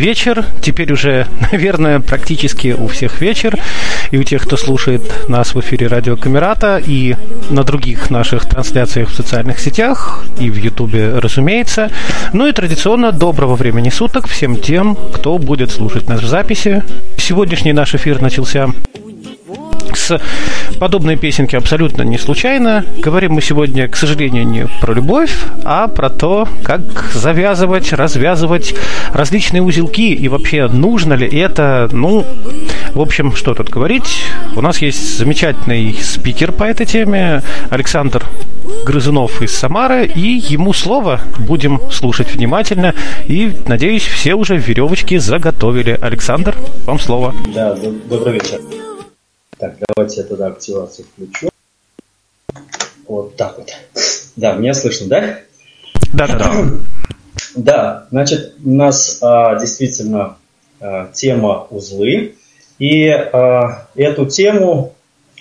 вечер. Теперь уже, наверное, практически у всех вечер. И у тех, кто слушает нас в эфире Радио Камерата и на других наших трансляциях в социальных сетях и в Ютубе, разумеется. Ну и традиционно доброго времени суток всем тем, кто будет слушать нас в записи. Сегодняшний наш эфир начался с подобной песенки абсолютно не случайно. Говорим мы сегодня, к сожалению, не про любовь, а про то, как завязывать, развязывать различные узелки и вообще нужно ли это. Ну, в общем, что тут говорить. У нас есть замечательный спикер по этой теме, Александр Грызунов из Самары, и ему слово будем слушать внимательно. И, надеюсь, все уже веревочки заготовили. Александр, вам слово. Да, добрый вечер. Так, давайте я тогда активацию включу. Вот так вот. Да, меня слышно, да? Да, да, да. Да, значит, у нас а, действительно а, тема узлы. И а, эту тему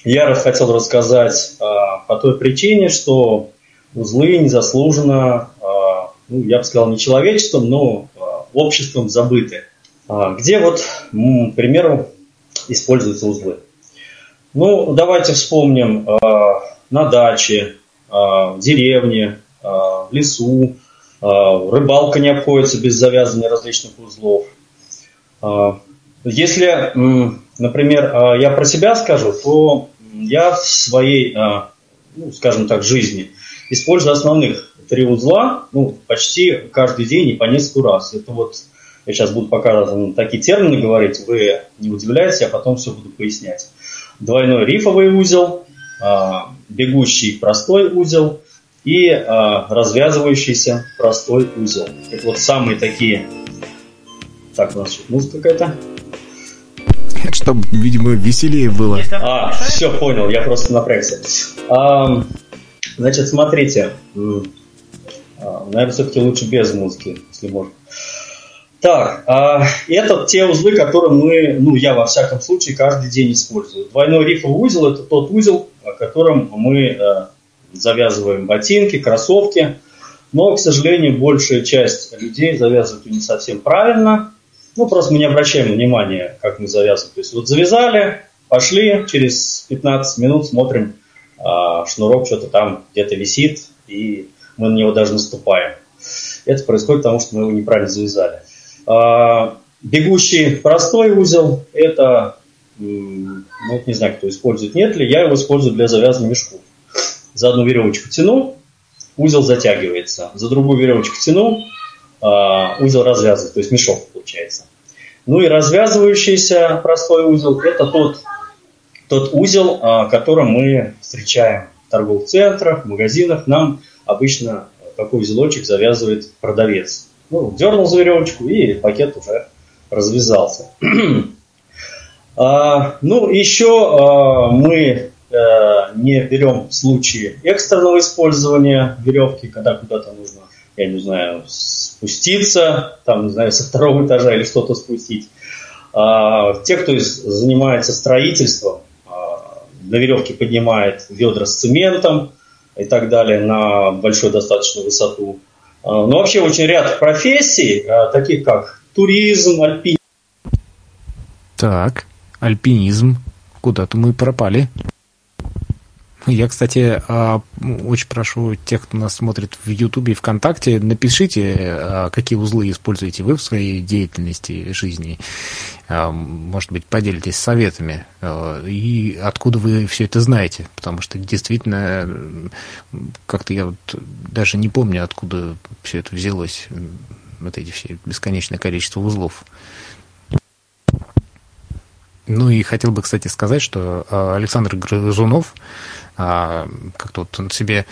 я хотел рассказать а, по той причине, что узлы незаслуженно, а, ну, я бы сказал, не человечеством, но а, обществом забыты. А, где вот, к примеру, используются узлы. Ну, давайте вспомним э, на даче, э, в деревне, э, в лесу. Рыбалка не обходится без завязывания различных узлов. Если, например, я про себя скажу, то я в своей, ну, скажем так, жизни использую основных три узла ну, почти каждый день и по несколько раз. Это вот я сейчас буду пока такие термины говорить, вы не удивляйтесь, я потом все буду пояснять двойной рифовый узел, а, бегущий простой узел и а, развязывающийся простой узел. Это вот самые такие... Так, у нас тут музыка какая-то. Чтобы, видимо, веселее было. А, все, понял, я просто напрягся. А, значит, смотрите. Наверное, все-таки лучше без музыки, если можно. Так, а, это те узлы, которые мы, ну, я во всяком случае каждый день использую. Двойной рифовый узел – это тот узел, о котором мы а, завязываем ботинки, кроссовки. Но, к сожалению, большая часть людей завязывают не совсем правильно. Ну, просто мы не обращаем внимания, как мы завязываем. То есть вот завязали, пошли, через 15 минут смотрим, а, шнурок что-то там где-то висит, и мы на него даже наступаем. Это происходит потому, что мы его неправильно завязали. А, бегущий простой узел – это, ну, не знаю, кто использует, нет ли, я его использую для завязывания мешков. За одну веревочку тяну, узел затягивается. За другую веревочку тяну, а, узел развязывается, то есть мешок получается. Ну и развязывающийся простой узел – это тот, тот узел, а, который мы встречаем в торговых центрах, в магазинах. Нам обычно такой узелочек завязывает продавец. Ну, дернул за веревочку, и пакет уже развязался. а, ну, еще а, мы а, не берем случаи экстренного использования веревки, когда куда-то нужно, я не знаю, спуститься, там, не знаю, со второго этажа или что-то спустить. А, те, кто занимается строительством, а, на веревке поднимает ведра с цементом и так далее на большую достаточно высоту. А, ну, вообще очень ряд профессий, а, таких как туризм, альпинизм. Так, альпинизм. Куда-то мы пропали. Я, кстати, а, очень прошу тех, кто нас смотрит в Ютубе и ВКонтакте, напишите, а, какие узлы используете вы в своей деятельности жизни. А, может быть, поделитесь советами. И откуда вы все это знаете. Потому что действительно, как-то я вот даже не помню, откуда все это взялось. Вот эти все бесконечное количество узлов. Ну и хотел бы, кстати, сказать, что Александр Грызунов а, как-то вот он себе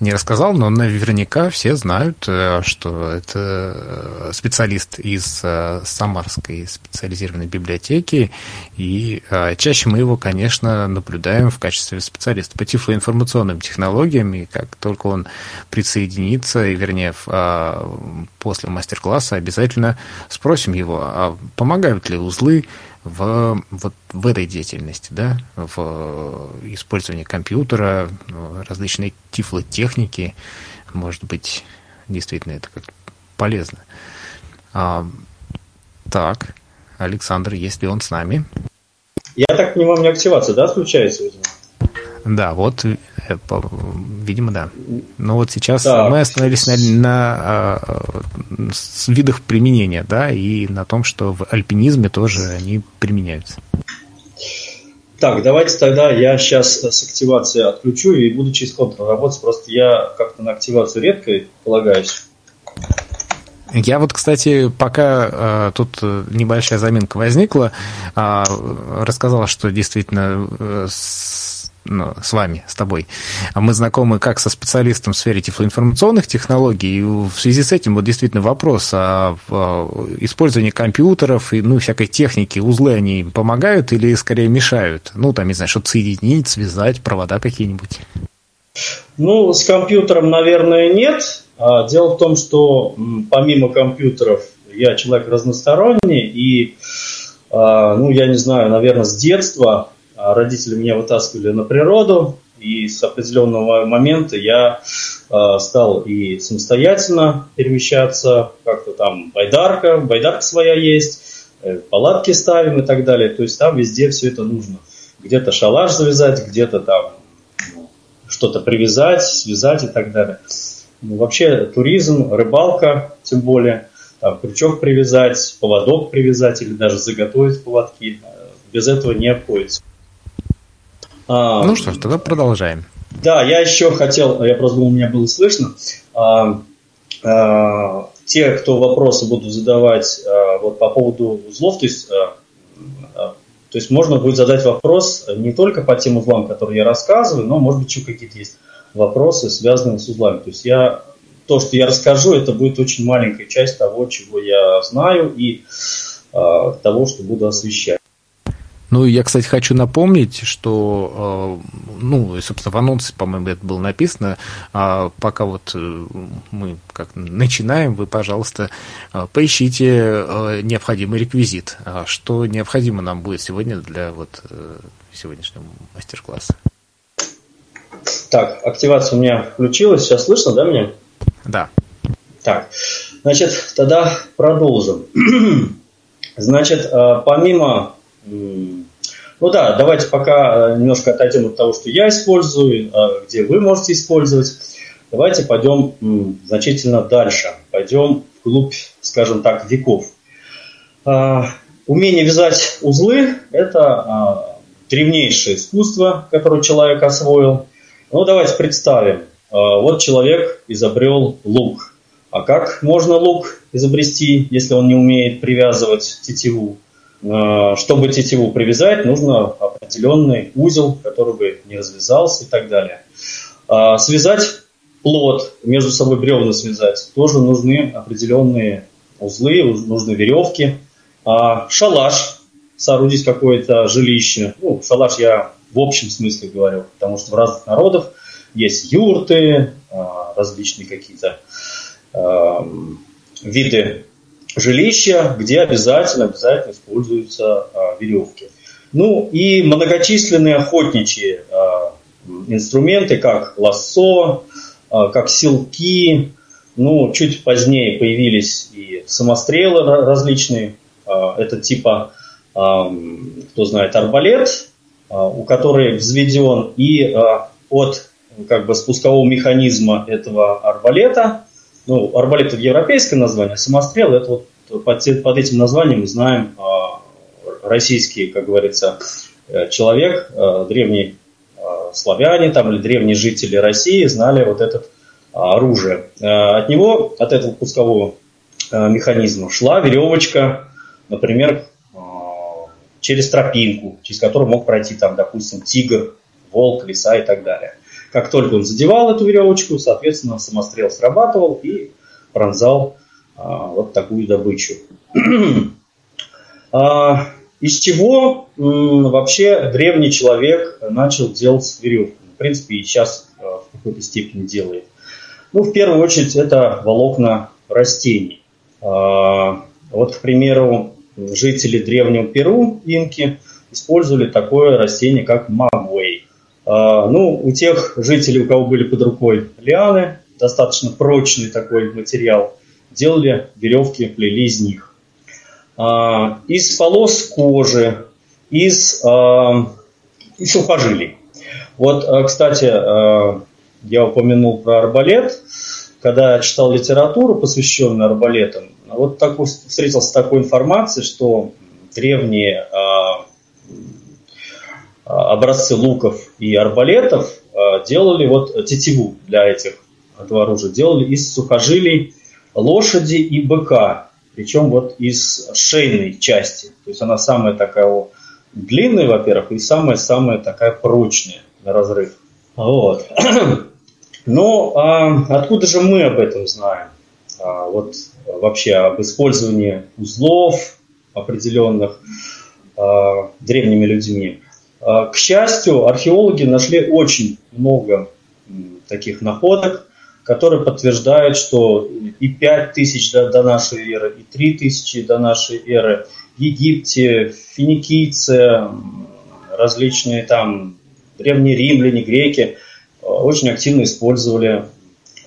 не рассказал, но наверняка все знают, э, что это э, специалист из э, Самарской специализированной библиотеки, и чаще мы его, конечно, наблюдаем в качестве специалиста по тифлоинформационным технологиям, и как только он присоединится, и вернее, после мастер-класса обязательно спросим его, а помогают ли узлы в, вот в этой деятельности, да, в использовании компьютера, различной тифлотехники, может быть, действительно это как полезно. А, так, Александр, есть ли он с нами? Я так понимаю, у меня активация, да, случается, видимо? Да, вот, э, видимо, да. Но вот сейчас так. мы остановились на, на а, видах применения, да, и на том, что в альпинизме тоже они применяются. Так, давайте тогда я сейчас с активации отключу и буду через контур работать. Просто я как-то на активацию редко полагаюсь. Я вот, кстати, пока э, тут небольшая заминка возникла, э, рассказала, что действительно э, с ну, с вами, с тобой. А мы знакомы как со специалистом в сфере тифлоинформационных технологий, и в связи с этим вот действительно вопрос о, использовании компьютеров и ну, всякой техники, узлы они помогают или скорее мешают? Ну, там, не знаю, что-то соединить, связать, провода какие-нибудь. Ну, с компьютером, наверное, нет. А дело в том, что помимо компьютеров я человек разносторонний, и, а, ну, я не знаю, наверное, с детства родители меня вытаскивали на природу, и с определенного момента я э, стал и самостоятельно перемещаться, как-то там байдарка, байдарка своя есть, э, палатки ставим и так далее. То есть там везде все это нужно. Где-то шалаш завязать, где-то там ну, что-то привязать, связать и так далее. Ну, вообще туризм, рыбалка, тем более, там, крючок привязать, поводок привязать или даже заготовить поводки, э, без этого не обходится. А, ну что ж, тогда продолжаем. Да, я еще хотел, я просто думал, меня было слышно. А, а, те, кто вопросы будут задавать а, вот по поводу узлов, то есть, а, а, то есть можно будет задать вопрос не только по тем узлам, которые я рассказываю, но может быть еще какие-то есть вопросы, связанные с узлами. То есть я то, что я расскажу, это будет очень маленькая часть того, чего я знаю и э, того, что буду освещать. Ну, я, кстати, хочу напомнить, что, э, ну, собственно, в анонсе, по-моему, это было написано, а пока вот э, мы как начинаем, вы, пожалуйста, э, поищите необходимый реквизит. А что необходимо нам будет сегодня для вот сегодняшнего мастер-класса? Так, активация у меня включилась, сейчас слышно, да, меня? Да. Так, значит, тогда продолжим. Значит, помимо ну да, давайте пока э, немножко отойдем от того, что я использую, э, где вы можете использовать. Давайте пойдем значительно дальше. Пойдем вглубь, скажем так, веков. А, умение вязать узлы – это а, древнейшее искусство, которое человек освоил. Ну, давайте представим. А, вот человек изобрел лук. А как можно лук изобрести, если он не умеет привязывать тетиву? Э, чтобы тетиву привязать, нужно определенный узел, который бы не развязался и так далее. А, связать плод, между собой бревна связать, тоже нужны определенные узлы, нужны веревки. А, шалаш, соорудить какое-то жилище. Ну, шалаш я в общем смысле говорю, потому что в разных народах есть юрты, различные какие-то виды жилища, где обязательно, обязательно используются а, веревки. Ну и многочисленные охотничьи а, инструменты, как лассо, а, как силки. Ну, чуть позднее появились и самострелы различные. А, это типа, а, кто знает, арбалет, а, у которой взведен и а, от как бы спускового механизма этого арбалета. Ну, арбалет это европейское название, самострел это вот под, под этим названием мы знаем российский, как говорится, человек, древний славяне там, или древние жители России знали вот это оружие. От него, от этого пускового механизма шла веревочка, например, через тропинку, через которую мог пройти там, допустим, тигр, волк, лиса и так далее. Как только он задевал эту веревочку, соответственно, самострел срабатывал и пронзал а, вот такую добычу. а, из чего м, вообще древний человек начал делать веревку? В принципе, и сейчас а, в какой-то степени делает. Ну, в первую очередь, это волокна растений. А, вот, к примеру, жители древнего Перу, инки, использовали такое растение, как магуэй. А, ну, у тех жителей, у кого были под рукой лианы, достаточно прочный такой материал, делали веревки, плели из них. А, из полос кожи, из, а, из сухожилий. Вот, кстати, я упомянул про арбалет. Когда я читал литературу, посвященную арбалетам, вот так, встретился с такой информацией, что древние образцы луков и арбалетов а, делали вот тетиву для этих этого оружия, делали из сухожилий лошади и быка, причем вот из шейной части. То есть она самая такая длинная, во-первых, и самая-самая такая прочная на разрыв. Вот. Но а, откуда же мы об этом знаем? А, вот вообще об использовании узлов определенных а, древними людьми. А, к счастью, археологи нашли очень много таких находок, которые подтверждают, что и 5000 до, до нашей эры, и 3000 до нашей эры Египте, финикийцы, различные там древние римляне, греки очень активно использовали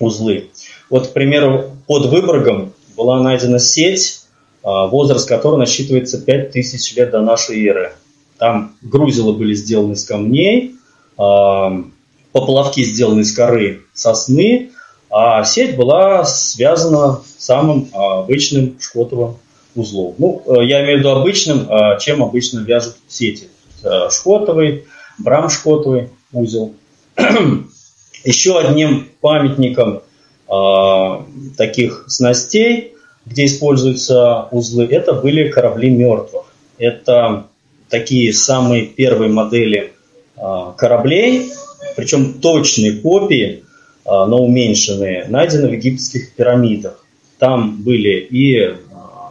узлы. Вот, к примеру, под Выборгом была найдена сеть, а, возраст которой насчитывается 5000 лет до нашей эры. Там грузила были сделаны из камней, а, поплавки сделаны из коры сосны, а сеть была связана самым обычным шкотовым узлом. Ну, э, я имею в виду обычным, а, чем обычно вяжут сети. Э, шкотовый, брамшкотовый узел. Еще одним памятником а, таких снастей, где используются узлы, это были корабли мертвых. Это такие самые первые модели а, кораблей, причем точные копии, а, но уменьшенные, найдены в египетских пирамидах. Там были и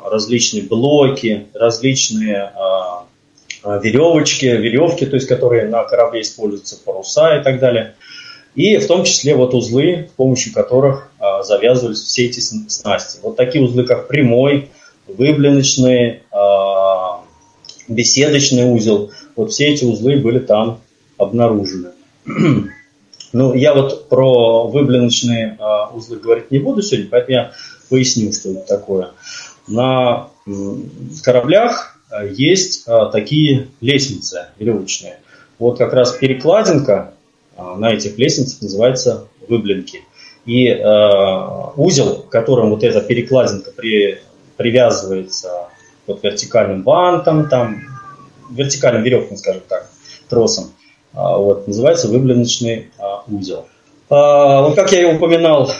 различные блоки, различные веревочки, веревки, то есть которые на корабле используются, паруса и так далее – и в том числе вот узлы, с помощью которых а, завязывались все эти снасти. Вот такие узлы, как прямой, выблиночный, а, беседочный узел, вот все эти узлы были там обнаружены. Ну, я вот про выблиночные а, узлы говорить не буду сегодня, поэтому я поясню, что это такое. На кораблях а, есть а, такие лестницы веревочные. Вот как раз перекладинка а, на этих лестницах называется выблинки. И э, узел, которым вот эта перекладинка при, привязывается вот вертикальным бантом, там, вертикальным веревкам, скажем так, тросом, э, вот, называется выблиночный э, узел. Э, вот как я и упоминал,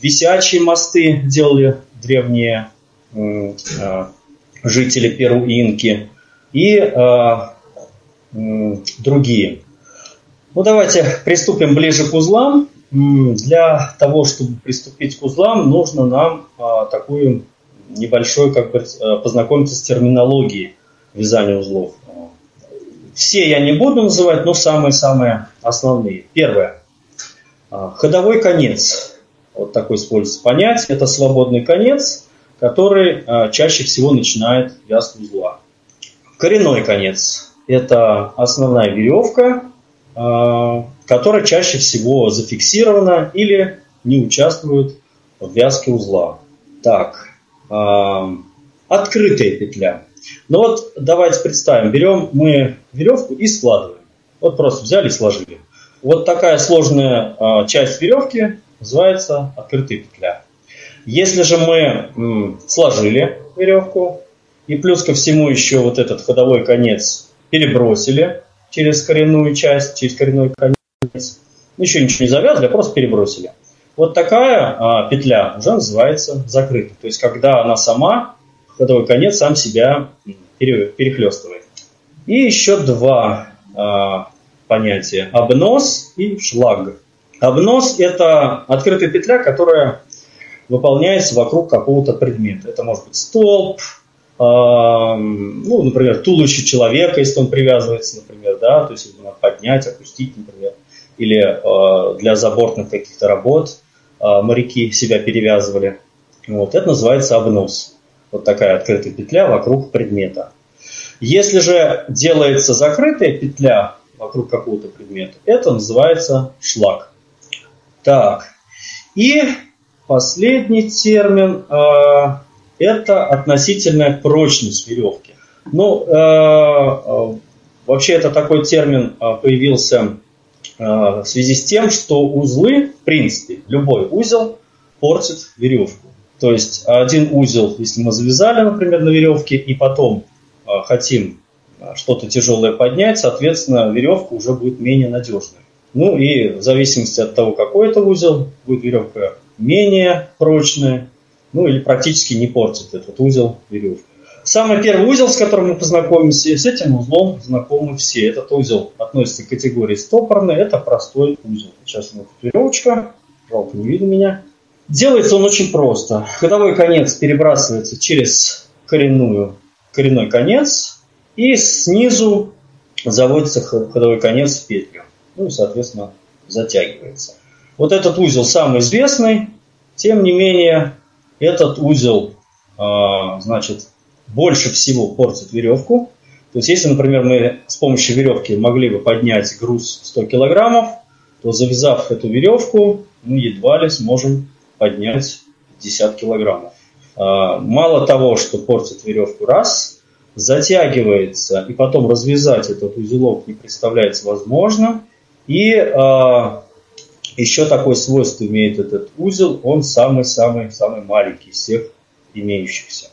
висячие мосты делали древние жители Перу Инки и другие. Ну, давайте приступим ближе к узлам. Для того, чтобы приступить к узлам, нужно нам а, такую небольшой, как бы, а, познакомиться с терминологией вязания узлов. Все я не буду называть, но самые-самые основные. Первое. А, ходовой конец. Вот такой используется понятие. Это свободный конец, который а, чаще всего начинает вязку узла. Коренной конец. Это основная веревка, а, которая чаще всего зафиксирована или не участвует в вязке узла. Так, открытая петля. Ну вот давайте представим, берем мы веревку и складываем. Вот просто взяли и сложили. Вот такая сложная э, часть веревки называется открытая петля. Если же мы м, сложили веревку и плюс ко всему еще вот этот ходовой конец перебросили через коренную часть, через коренной конец, еще ничего не завязали, а просто перебросили. Вот такая а, петля уже называется закрытой. То есть, когда она сама, ходовой конец сам себя перехлестывает. И еще два а, понятия. Обнос и шлаг. Обнос – это открытая петля, которая выполняется вокруг какого-то предмета. Это может быть столб, э, ну, например, туловище человека, если он привязывается, например, да, то есть его надо поднять, опустить, например, или э, для забортных каких-то работ моряки себя перевязывали. Вот, это называется обнос. Вот такая открытая петля вокруг предмета. Если же делается закрытая петля вокруг какого-то предмета, это называется шлак. Так, и Последний термин э, – это относительная прочность веревки. Ну, э, э, вообще это такой термин э, появился э, в связи с тем, что узлы, в принципе, любой узел портит веревку. То есть один узел, если мы завязали, например, на веревке, и потом э, хотим что-то тяжелое поднять, соответственно, веревка уже будет менее надежной. Ну и в зависимости от того, какой это узел, будет веревка менее прочная, ну или практически не портит этот узел веревки. Самый первый узел, с которым мы познакомимся, с этим узлом знакомы все. Этот узел относится к категории стопорный, это простой узел. Сейчас у нас веревочка, жалко не видно меня. Делается он очень просто. Ходовой конец перебрасывается через коренную, коренной конец, и снизу заводится ходовой конец в петлю. Ну и, соответственно, затягивается. Вот этот узел самый известный, тем не менее, этот узел, а, значит, больше всего портит веревку. То есть, если, например, мы с помощью веревки могли бы поднять груз 100 килограммов, то завязав эту веревку, мы едва ли сможем поднять 50 килограммов. А, мало того, что портит веревку раз, затягивается, и потом развязать этот узелок не представляется возможным. И а, еще такое свойство имеет этот узел, он самый-самый-самый маленький из всех имеющихся.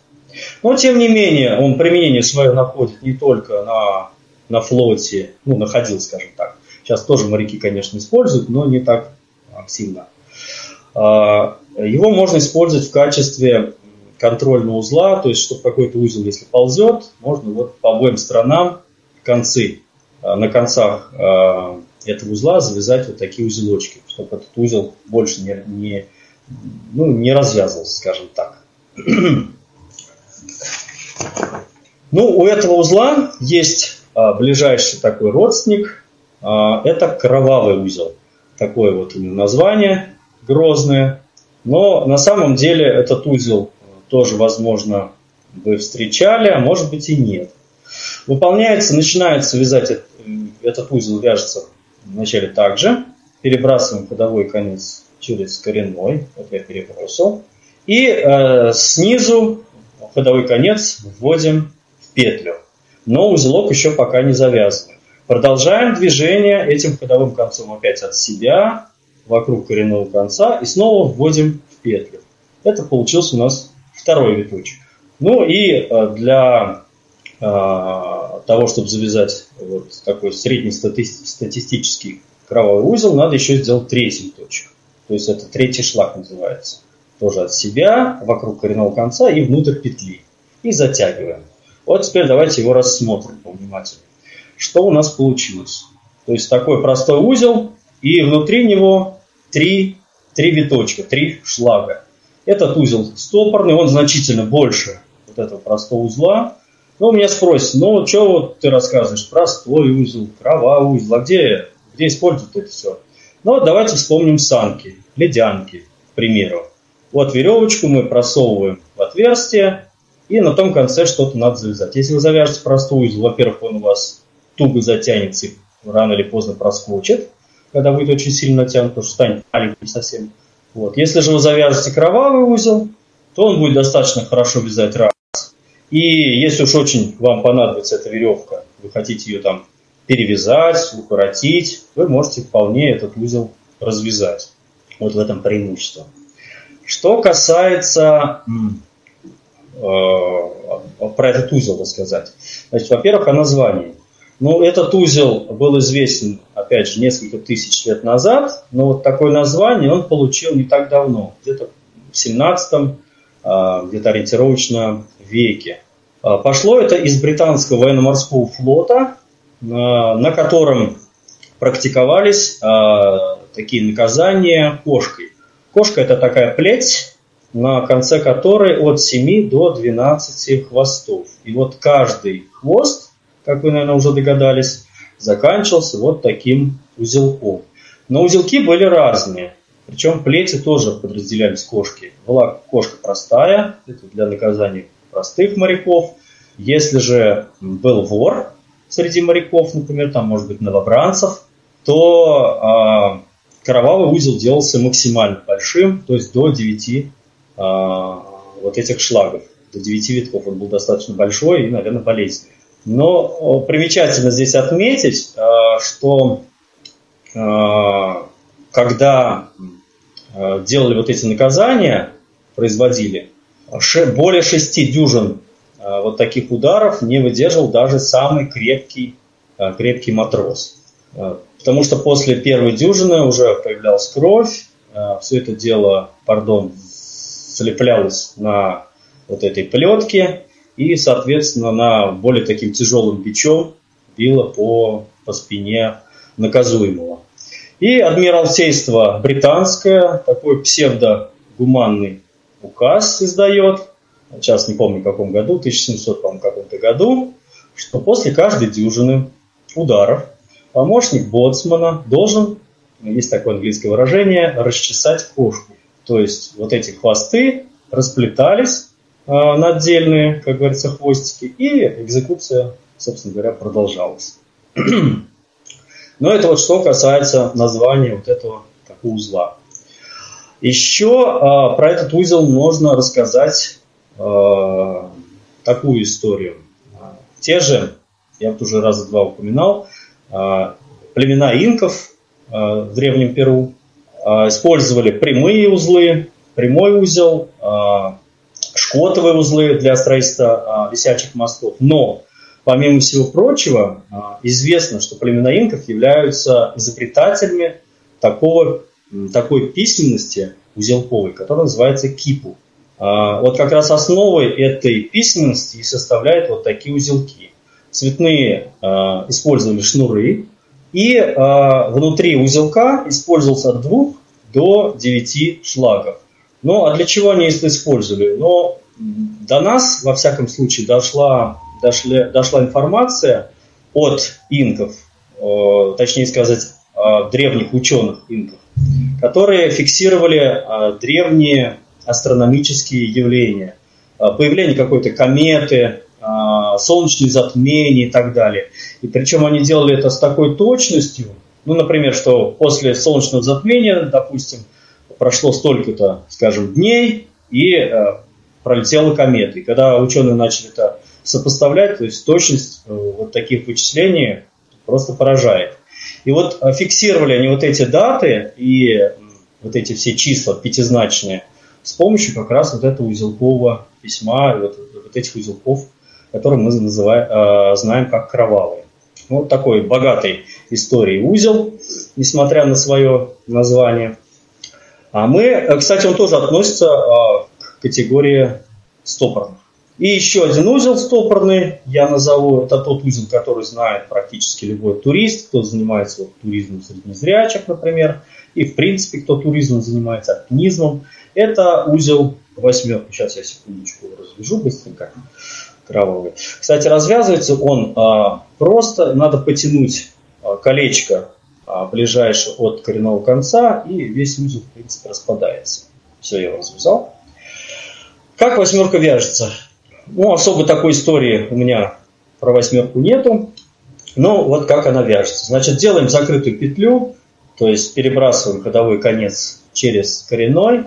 Но, тем не менее, он применение свое находит не только на, на флоте, ну, находил, скажем так. Сейчас тоже моряки, конечно, используют, но не так активно. А, его можно использовать в качестве контрольного узла, то есть, чтобы какой-то узел, если ползет, можно вот по обоим сторонам концы, а, на концах а, этого узла завязать вот такие узелочки, чтобы этот узел больше не, не, ну, не развязывался, скажем так. Ну, у этого узла есть а, ближайший такой родственник. А, это кровавый узел. Такое вот у него название грозное. Но на самом деле этот узел тоже, возможно, вы встречали, а может быть и нет. Выполняется, начинается вязать этот узел, вяжется вначале также, перебрасываем ходовой конец через коренной, вот я перебросил, и э, снизу ходовой конец вводим в петлю. Но узелок еще пока не завязан. Продолжаем движение этим ходовым концом опять от себя, вокруг коренного конца, и снова вводим в петлю. Это получился у нас второй виточек. Ну и э, для а, того, чтобы завязать вот такой среднестатистический кровавый узел, надо еще сделать третий точек. То есть это третий шлак называется. Тоже от себя, вокруг коренного конца и внутрь петли. И затягиваем. Вот теперь давайте его рассмотрим повнимательнее. Что у нас получилось? То есть такой простой узел, и внутри него три, три виточка, три шлага. Этот узел стопорный, он значительно больше вот этого простого узла. Ну, меня спросят, ну, что вот ты рассказываешь, простой узел, кровавый узел, а где, где используют это все? Ну, давайте вспомним санки, ледянки, к примеру. Вот веревочку мы просовываем в отверстие, и на том конце что-то надо завязать. Если вы завяжете простой узел, во-первых, он у вас туго затянется и рано или поздно проскочит, когда будет очень сильно натянут, потому что станет маленький совсем. Вот. Если же вы завяжете кровавый узел, то он будет достаточно хорошо вязать раз. И если уж очень вам понадобится эта веревка, вы хотите ее там перевязать, укоротить, вы можете вполне этот узел развязать. Вот в этом преимущество. Что касается э, про этот узел рассказать. Значит, во-первых, о названии. Ну, этот узел был известен, опять же, несколько тысяч лет назад, но вот такое название он получил не так давно, где-то в 17 а, где-то ориентировочно веке. А, пошло это из британского военно-морского флота, а, на котором практиковались такие наказания кошкой. Кошка – это такая плеть, на конце которой от 7 до 12 хвостов. И вот каждый хвост, как вы, наверное, уже догадались, заканчивался вот таким узелком. Но узелки были разные. Причем плети тоже подразделялись кошки. Была кошка простая, это для наказания простых моряков. Если же был вор среди моряков, например, там может быть новобранцев, то э, кровавый узел делался максимально большим, то есть до 9 э, а, вот этих шлагов. До 9 витков он был достаточно большой и, наверное, болезненный. Но примечательно здесь отметить, э, что э, когда Э, делали вот эти наказания, производили, более шести дюжин э, вот таких ударов не выдержал даже самый крепкий, э, крепкий матрос. Потому что после первой дюжины уже появлялась кровь, все это дело, пардон, слеплялось на вот этой плетке и, соответственно, на более таким тяжелым бичом било по, по спине наказуемого. И Адмиралтейство британское, такой псевдогуманный указ издает, сейчас не помню в каком году, 1700 по каком-то году, что после каждой дюжины ударов помощник боцмана должен, есть такое английское выражение, расчесать кошку. То есть вот эти хвосты расплетались э, на отдельные, как говорится, хвостики, и экзекуция, собственно говоря, продолжалась. Но это вот что касается названия вот этого такого узла. Еще э, про этот узел можно рассказать э, такую историю. Те же, я вот уже раза два упоминал, племена инков э, в Древнем Перу э, использовали прямые узлы, прямой узел, шкотовые узлы для строительства висячих мостов. Но Помимо всего прочего, а, известно, что племена инков являются изобретателями такого, такой письменности узелковой, которая называется кипу. А, вот как раз основой этой письменности и составляют вот такие узелки. Цветные а, использовали шнуры, и внутри узелка использовался от двух до девяти шлагов. Ну, а для чего они это использовали? Но до нас, во всяком случае, дошла дошли, дошла информация от инков, э, точнее сказать, э, древних ученых инков, которые фиксировали э, древние астрономические явления. Появление какой-то кометы, солнечные затмения и так далее. И причем они делали это с такой точностью, ну, например, что после солнечного затмения, допустим, прошло столько-то, скажем, дней, и э, пролетела комета. И когда ученые начали это сопоставлять, то есть точность э, вот таких вычислений просто поражает. И вот э, фиксировали они вот эти даты и вот эти все числа пятизначные с помощью как раз вот этого узелкового письма, вот, вот этих узелков, которые мы называем, э, знаем как кровавые. Вот такой богатой истории узел, несмотря на свое название. А мы, кстати, он тоже относится к категории стопорных. И еще один узел стопорный, я назову, это тот узел, который знает практически любой турист, кто занимается вот, туризмом среди незрячих, например, и в принципе, кто туризмом занимается, альпинизмом. Это узел восьмерки. Сейчас я секундочку развяжу быстренько. Кровавый. Кстати, развязывается он а, просто, надо потянуть а, колечко а, ближайшее от коренного конца, и весь узел, в принципе, распадается. Все, я его развязал. Как восьмерка вяжется? Ну, особо такой истории у меня про восьмерку нету. Но вот как она вяжется. Значит, делаем закрытую петлю, то есть перебрасываем ходовой конец через коренной.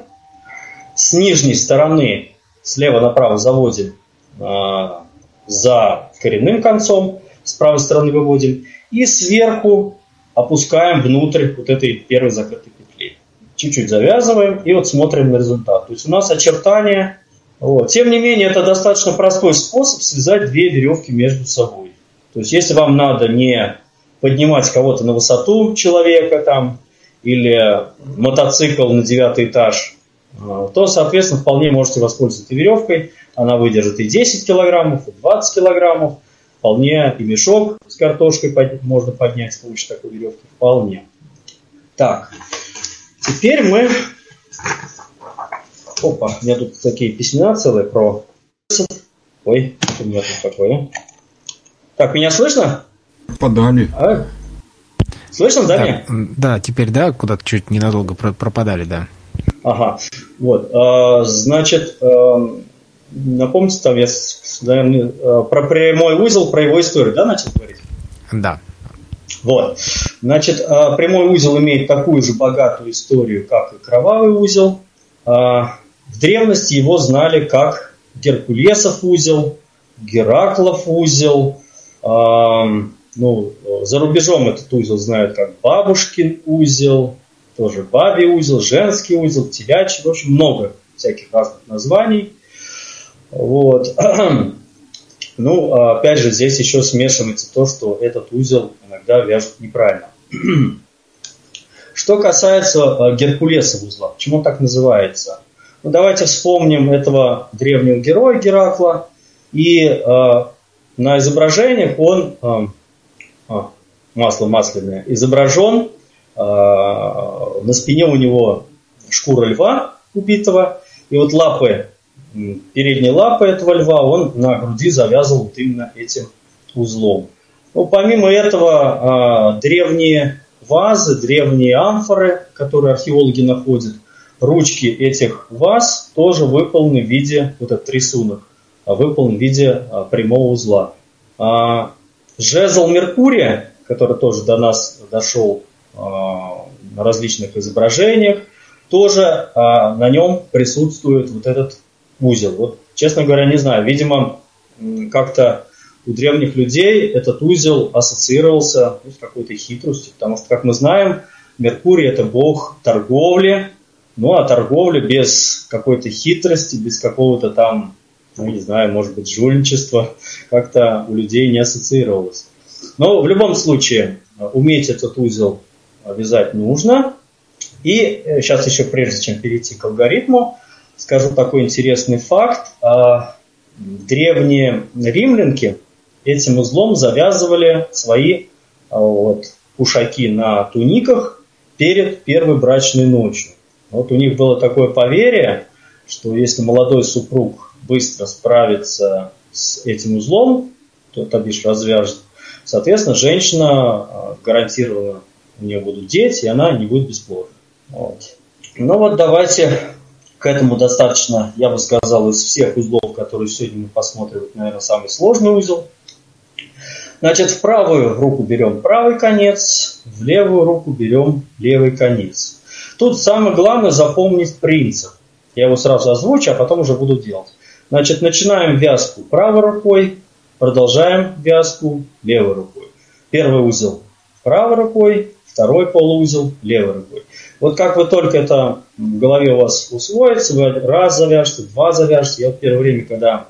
С нижней стороны слева направо заводим за коренным концом, с правой стороны выводим. и сверху опускаем внутрь вот этой первой закрытой петли. Чуть-чуть завязываем и вот смотрим на результат. То есть у нас очертания. Вот. Тем не менее, это достаточно простой способ связать две веревки между собой. То есть если вам надо не поднимать кого-то на высоту человека там, или мотоцикл на девятый этаж, а, то, соответственно, вполне можете воспользоваться веревкой. Она выдержит и 10 килограммов, и 20 килограммов. Вполне и мешок с картошкой можно поднять с помощью такой веревки. Вполне. Так, теперь мы... Опа, у меня тут такие письмена целые про... Ой, у меня тут такое. Так, меня слышно? Подали. А? Слышно, да, да, Да, теперь да, куда-то чуть ненадолго пропадали, да. Ага, вот, а, значит, а, напомните, там я, наверное, а, про прямой узел, про его историю, да, начал говорить? Да. Вот, значит, прямой узел имеет такую же богатую историю, как и кровавый узел. В древности его знали как Геркулесов узел, Гераклов узел, ну, за рубежом этот узел знают как бабушкин узел, тоже бабий узел, женский узел, телячий, в общем, много всяких разных названий. Вот. Ну, опять же, здесь еще смешивается то, что этот узел иногда вяжут неправильно. Что касается э, Геркулеса узла, почему он так называется? Ну, давайте вспомним этого древнего героя Геракла. И э, на изображениях он, э, а, масло масляное, изображен а, на спине у него шкура льва убитого, и вот лапы, передние лапы этого льва он на груди завязывал вот именно этим узлом. Ну, помимо этого, а, древние вазы, древние амфоры, которые археологи находят, ручки этих ваз тоже выполнены в виде, вот этот рисунок, а, выполнен в виде прямого узла. Жезл Меркурия, который тоже до нас дошел на различных изображениях, тоже а, на нем присутствует вот этот узел. Вот, честно говоря, не знаю, видимо, как-то у древних людей этот узел ассоциировался ну, с какой-то хитростью, потому что, как мы знаем, Меркурий – это бог торговли, ну а торговля без какой-то хитрости, без какого-то там, ну не знаю, может быть, жульничества, как-то у людей не ассоциировалось. Но в любом случае, уметь этот узел вязать нужно. И сейчас э, еще прежде чем перейти к алгоритму, скажу такой интересный факт. А, древние римлянки этим узлом завязывали свои а, вот, ушаки на туниках перед первой брачной ночью. Вот у них было такое поверье, что если молодой супруг быстро справится с этим узлом, то, то бишь развяжет, соответственно, женщина а, гарантированно у нее будут дети, и она не будет бесплодна. Вот. Ну вот давайте к этому достаточно, я бы сказал, из всех узлов, которые сегодня мы посмотрим, наверное, самый сложный узел. Значит, в правую руку берем правый конец, в левую руку берем левый конец. Тут самое главное запомнить принцип. Я его сразу озвучу, а потом уже буду делать. Значит, начинаем вязку правой рукой, продолжаем вязку левой рукой. Первый узел правой рукой, второй полуузел левой рукой. Вот как вы только это в голове у вас усвоится, вы раз завяжете, два завяжете. Я в первое время, когда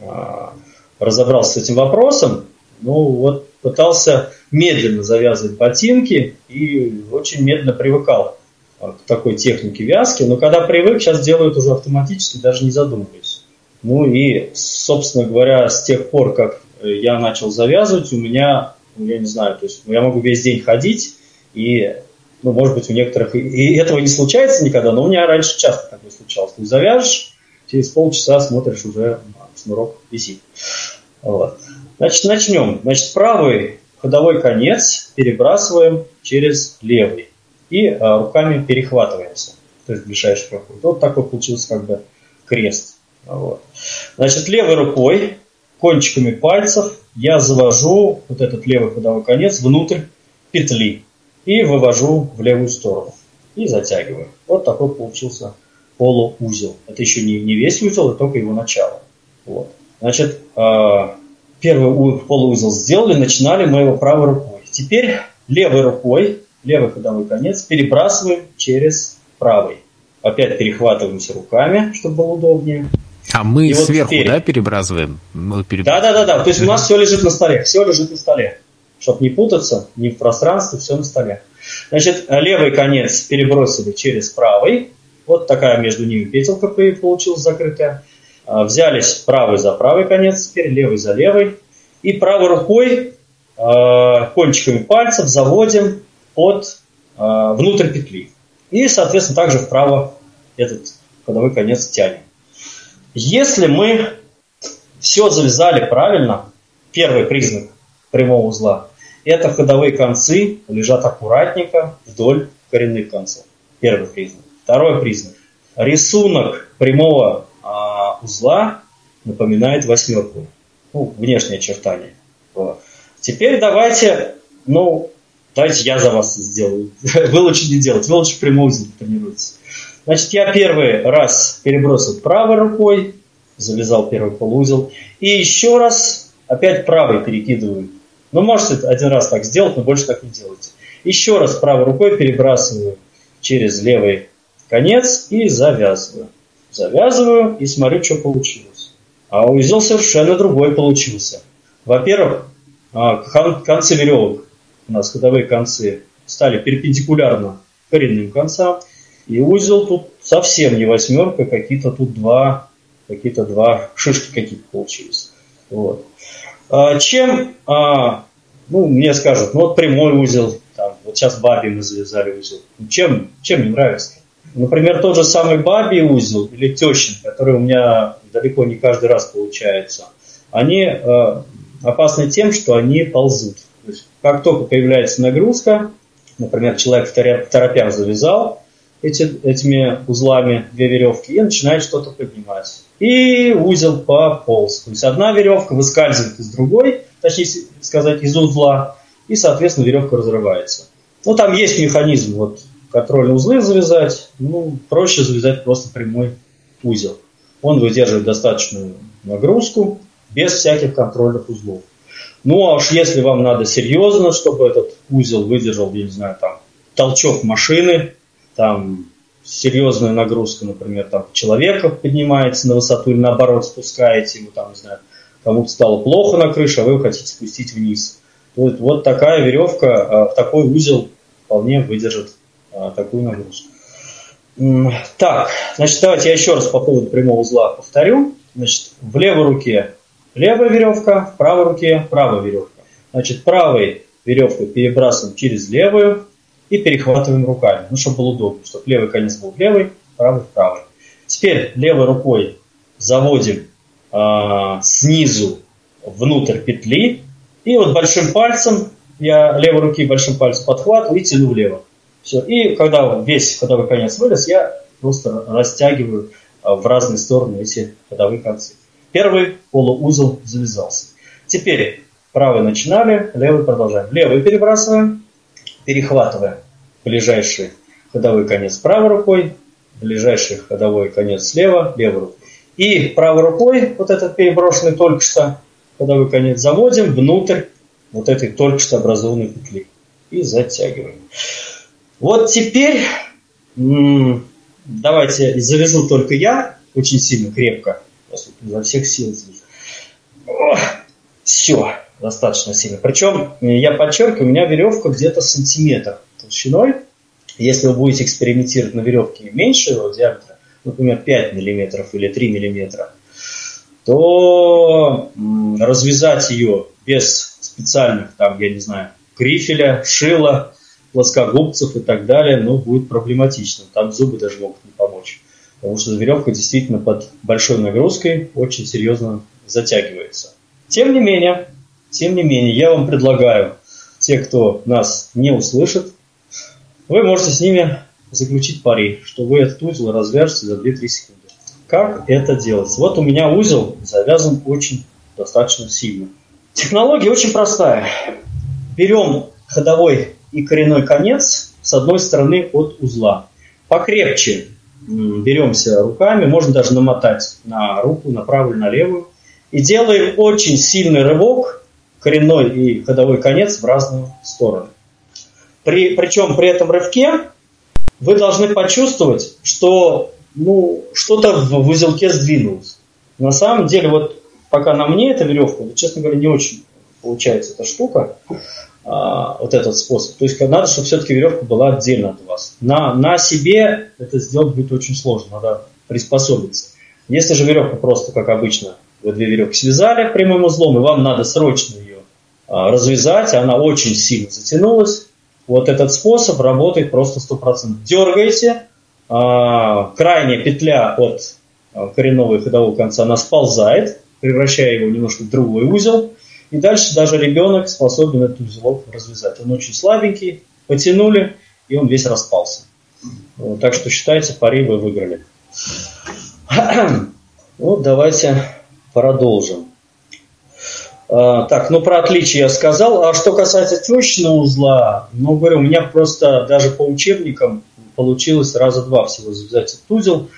а, разобрался с этим вопросом, ну вот пытался медленно завязывать ботинки и очень медленно привыкал а, к такой технике вязки. Но когда привык, сейчас делаю это уже автоматически, даже не задумываясь. Ну и, собственно говоря, с тех пор, как я начал завязывать, у меня, ну, я не знаю, то есть я могу весь день ходить, и, ну, может быть, у некоторых и этого не случается никогда, но у меня раньше часто такое случалось. Ты завяжешь, через полчаса смотришь, уже шнурок висит. Вот. Значит, начнем. Значит, правый ходовой конец перебрасываем через левый и а, руками перехватываемся, то есть ближайший проход. Вот такой получился как бы крест. Вот. Значит, левой рукой, кончиками пальцев я завожу вот этот левый ходовой конец внутрь петли и вывожу в левую сторону и затягиваю. Вот такой получился полуузел. Это еще не, не весь узел, это только его начало. Вот. Значит, э, первый полуузел сделали, начинали мы его правой рукой. Теперь левой рукой, левый ходовой конец перебрасываем через правый. Опять перехватываемся руками, чтобы было удобнее. А мы и сверху, вот теперь... да, перебрасываем? Да, да, да, да. То есть у нас все лежит на столе. Все лежит на столе. Чтобы не путаться, ни в пространстве, все на столе. Значит, левый конец перебросили через правый. Вот такая между ними петелка получилась закрытая. А, взялись правый за правый конец, теперь левый за левый. И правой рукой а, кончиками пальцев заводим под а, внутрь петли. И, соответственно, также вправо этот ходовой конец тянем. Если мы все завязали правильно, первый признак прямого узла, это ходовые концы лежат аккуратненько вдоль коренных концов. Первый признак. Второй признак. Рисунок прямого а, узла напоминает восьмерку. Ну, внешнее очертание. Теперь давайте, ну, давайте я за вас сделаю. Вы лучше не делать, вы лучше прямой узел тренируйтесь. Значит, я первый раз перебросил правой рукой, завязал первый полузел, и еще раз опять правой перекидываю. Ну, можете один раз так сделать, но больше так не делайте. Еще раз правой рукой перебрасываю через левый конец и завязываю. Завязываю и смотрю, что получилось. А узел совершенно другой получился. Во-первых, а, концы веревок, у нас ходовые концы, стали перпендикулярно коренным концам. И узел тут совсем не восьмерка, какие-то тут два, какие-то два шишки какие-то получились. Вот. А, чем, а, ну, мне скажут, ну вот прямой узел, там, вот сейчас баби мы завязали узел. Ну, чем, чем мне нравится? Например, тот же самый баби узел или тещин, который у меня далеко не каждый раз получается, они э, опасны тем, что они ползут. То есть, как только появляется нагрузка, например, человек в торопях завязал, эти, этими узлами две веревки и начинает что-то поднимать. И узел пополз. То есть одна веревка выскальзывает из другой, точнее сказать, из узла, и, соответственно, веревка разрывается. Ну, там есть механизм, вот, контрольные узлы завязать, ну, проще завязать просто прямой узел. Он выдерживает достаточную нагрузку без всяких контрольных узлов. Ну, а уж если вам надо серьезно, чтобы этот узел выдержал, я не знаю, там, толчок машины, там серьезная нагрузка, например, там человека поднимается на высоту или наоборот спускаете ему, там, не знаю, кому-то стало плохо на крыше, а вы хотите спустить вниз. Вот, вот такая веревка, а, такой узел вполне выдержит а, такую нагрузку. Так, значит, давайте я еще раз по поводу прямого узла повторю. Значит, в левой руке левая веревка, в правой руке правая веревка. Значит, правой веревкой перебрасываем через левую, и перехватываем руками, ну, чтобы было удобно, чтобы левый конец был левый, правый правый. Теперь левой рукой заводим э, снизу внутрь петли, и вот большим пальцем, я левой руки большим пальцем подхватываю и тяну влево. Все. И когда весь ходовой конец вылез, я просто растягиваю э, в разные стороны эти ходовые концы. Первый полуузел завязался. Теперь правый начинали, левый продолжаем. Левый перебрасываем, перехватывая ближайший ходовой конец правой рукой, ближайший ходовой конец слева, левой рукой. И правой рукой вот этот переброшенный только что ходовой конец заводим внутрь вот этой только что образованной петли и затягиваем. Вот теперь давайте завяжу только я очень сильно крепко, изо всех сил завяжу. Все достаточно сильно. Причем, я подчеркиваю, у меня веревка где-то сантиметр толщиной. Если вы будете экспериментировать на веревке меньшего диаметра, например, 5 мм или 3 мм, то развязать ее без специальных, там, я не знаю, грифеля, шила, плоскогубцев и так далее, ну, будет проблематично. Там зубы даже могут не помочь. Потому что веревка действительно под большой нагрузкой очень серьезно затягивается. Тем не менее, тем не менее, я вам предлагаю, те, кто нас не услышит, вы можете с ними заключить пари, что вы этот узел развяжете за 2-3 секунды. Как это делать? Вот у меня узел завязан очень достаточно сильно. Технология очень простая. Берем ходовой и коренной конец с одной стороны от узла. Покрепче беремся руками, можно даже намотать на руку, на правую, на левую. И делаем очень сильный рывок коренной и ходовой конец в разные стороны. При, причем при этом рывке вы должны почувствовать, что ну, что-то в, узелке сдвинулось. На самом деле, вот пока на мне эта веревка, честно говоря, не очень получается эта штука, а, вот этот способ. То есть надо, чтобы все-таки веревка была отдельно от вас. На, на себе это сделать будет очень сложно, надо приспособиться. Если же веревка просто, как обычно, вы две веревки связали прямым узлом, и вам надо срочно развязать, она очень сильно затянулась, вот этот способ работает просто 100%. Дергаете, а, крайняя петля от а, коренного и ходового конца, она сползает, превращая его немножко в другой узел, и дальше даже ребенок способен этот узелок развязать. Он очень слабенький, потянули, и он весь распался. Так что считайте, пари вы выиграли. Вот давайте продолжим. А, так, ну про отличие я сказал. А что касается течного узла, ну говорю, у меня просто даже по учебникам получилось раза два всего завязать этот узел.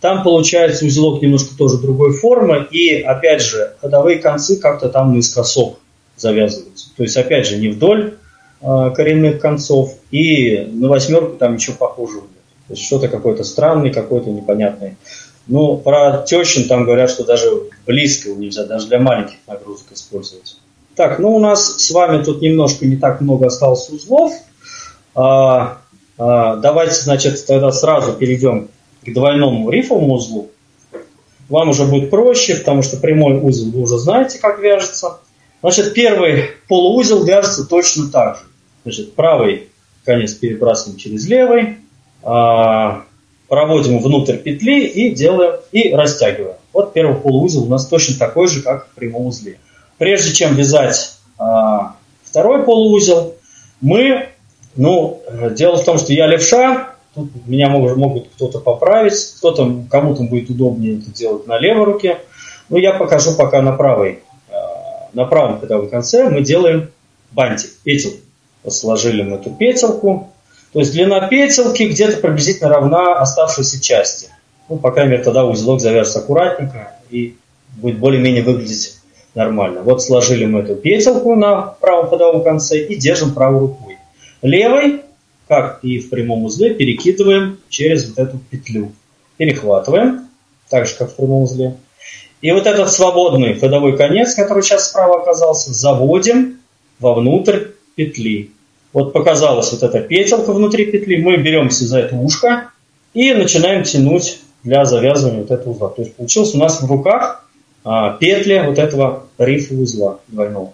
Там получается узелок немножко тоже другой формы. И опять же, ходовые концы как-то там наискосок завязываются. То есть опять же не вдоль э, коренных концов. И на восьмерку там ничего похожего нет. То есть что-то какое-то странное, какое-то непонятное. Ну, про тещин там говорят, что даже близко нельзя, даже для маленьких нагрузок использовать. Так, ну у нас с вами тут немножко не так много осталось узлов. А, а, давайте, значит, тогда сразу перейдем к двойному рифовому узлу. Вам уже будет проще, потому что прямой узел вы уже знаете, как вяжется. Значит, первый полуузел вяжется точно так же. Значит, правый конец перебрасываем через левый, а, проводим внутрь петли и делаем, и растягиваем. Вот первый полуузел у нас точно такой же, как в прямом узле. Прежде чем вязать а, второй полуузел, мы, ну, дело в том, что я левша, тут меня могут, могут кто-то поправить, кто-то, кому-то будет удобнее это делать на левой руке. Но я покажу пока на правой, а, на правом ходовом конце мы делаем бантик, петель. Сложили мы эту петельку, то есть длина петелки где-то приблизительно равна оставшейся части. Ну, по крайней мере, тогда узелок завяжется аккуратненько и будет более-менее выглядеть нормально. Вот сложили мы эту петелку на правом ходовом конце и держим правой рукой. Левой, как и в прямом узле, перекидываем через вот эту петлю. Перехватываем, так же, как в прямом узле. И вот этот свободный ходовой конец, который сейчас справа оказался, заводим вовнутрь петли. Вот показалась вот эта петелька внутри петли, мы беремся за это ушко и начинаем тянуть для завязывания вот этого узла. То есть получилось у нас в руках а, петли вот этого рифа узла двойного.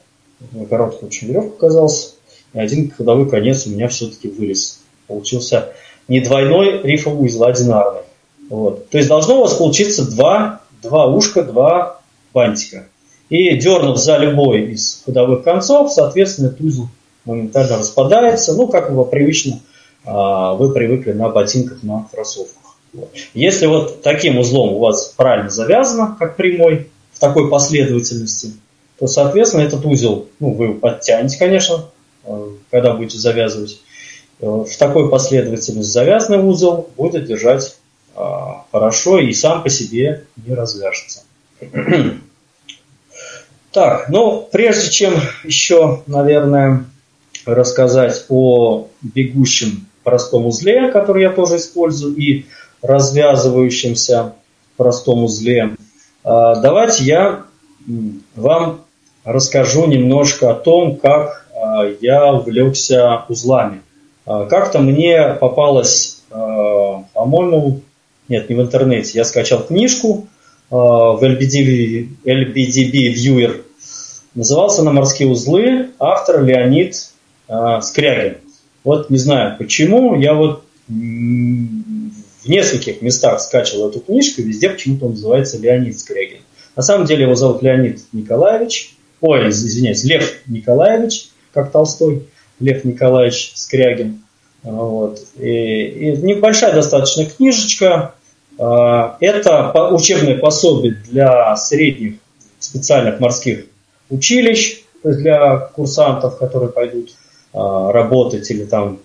Короткая очень веревка оказалась, и один ходовой конец у меня все-таки вылез. Получился не двойной рифовый узел, а одинарный. Вот. То есть должно у вас получиться два, два ушка, два бантика. И дернув за любой из ходовых концов, соответственно, этот узел моментально распадается, ну, как его привычно а, вы привыкли на ботинках, на кроссовках. Если вот таким узлом у вас правильно завязано, как прямой, в такой последовательности, то, соответственно, этот узел, ну, вы подтянете, конечно, а, когда будете завязывать. Э, в такой последовательности завязанный узел будет держать а, хорошо и сам по себе не развяжется. Так, ну, прежде чем еще, наверное, рассказать о бегущем простом узле, который я тоже использую, и развязывающемся простом узле. А, давайте я вам расскажу немножко о том, как а, я увлекся узлами. А, как-то мне попалось, по-моему, нет, не в интернете, я скачал книжку в LBDB, LBDB Viewer. Назывался она «Морские узлы», автор Леонид а, Скрягин. Вот не знаю почему, я вот в нескольких местах скачивал эту книжку, везде почему-то он называется Леонид Скрягин. На самом деле его зовут Леонид Николаевич, ой, извиняюсь, Лев Николаевич, как Толстой, Лев Николаевич Скрягин. А, вот. И, и небольшая достаточно книжечка. А, это учебное пособие для средних специальных морских училищ, то есть для курсантов, которые пойдут работать или там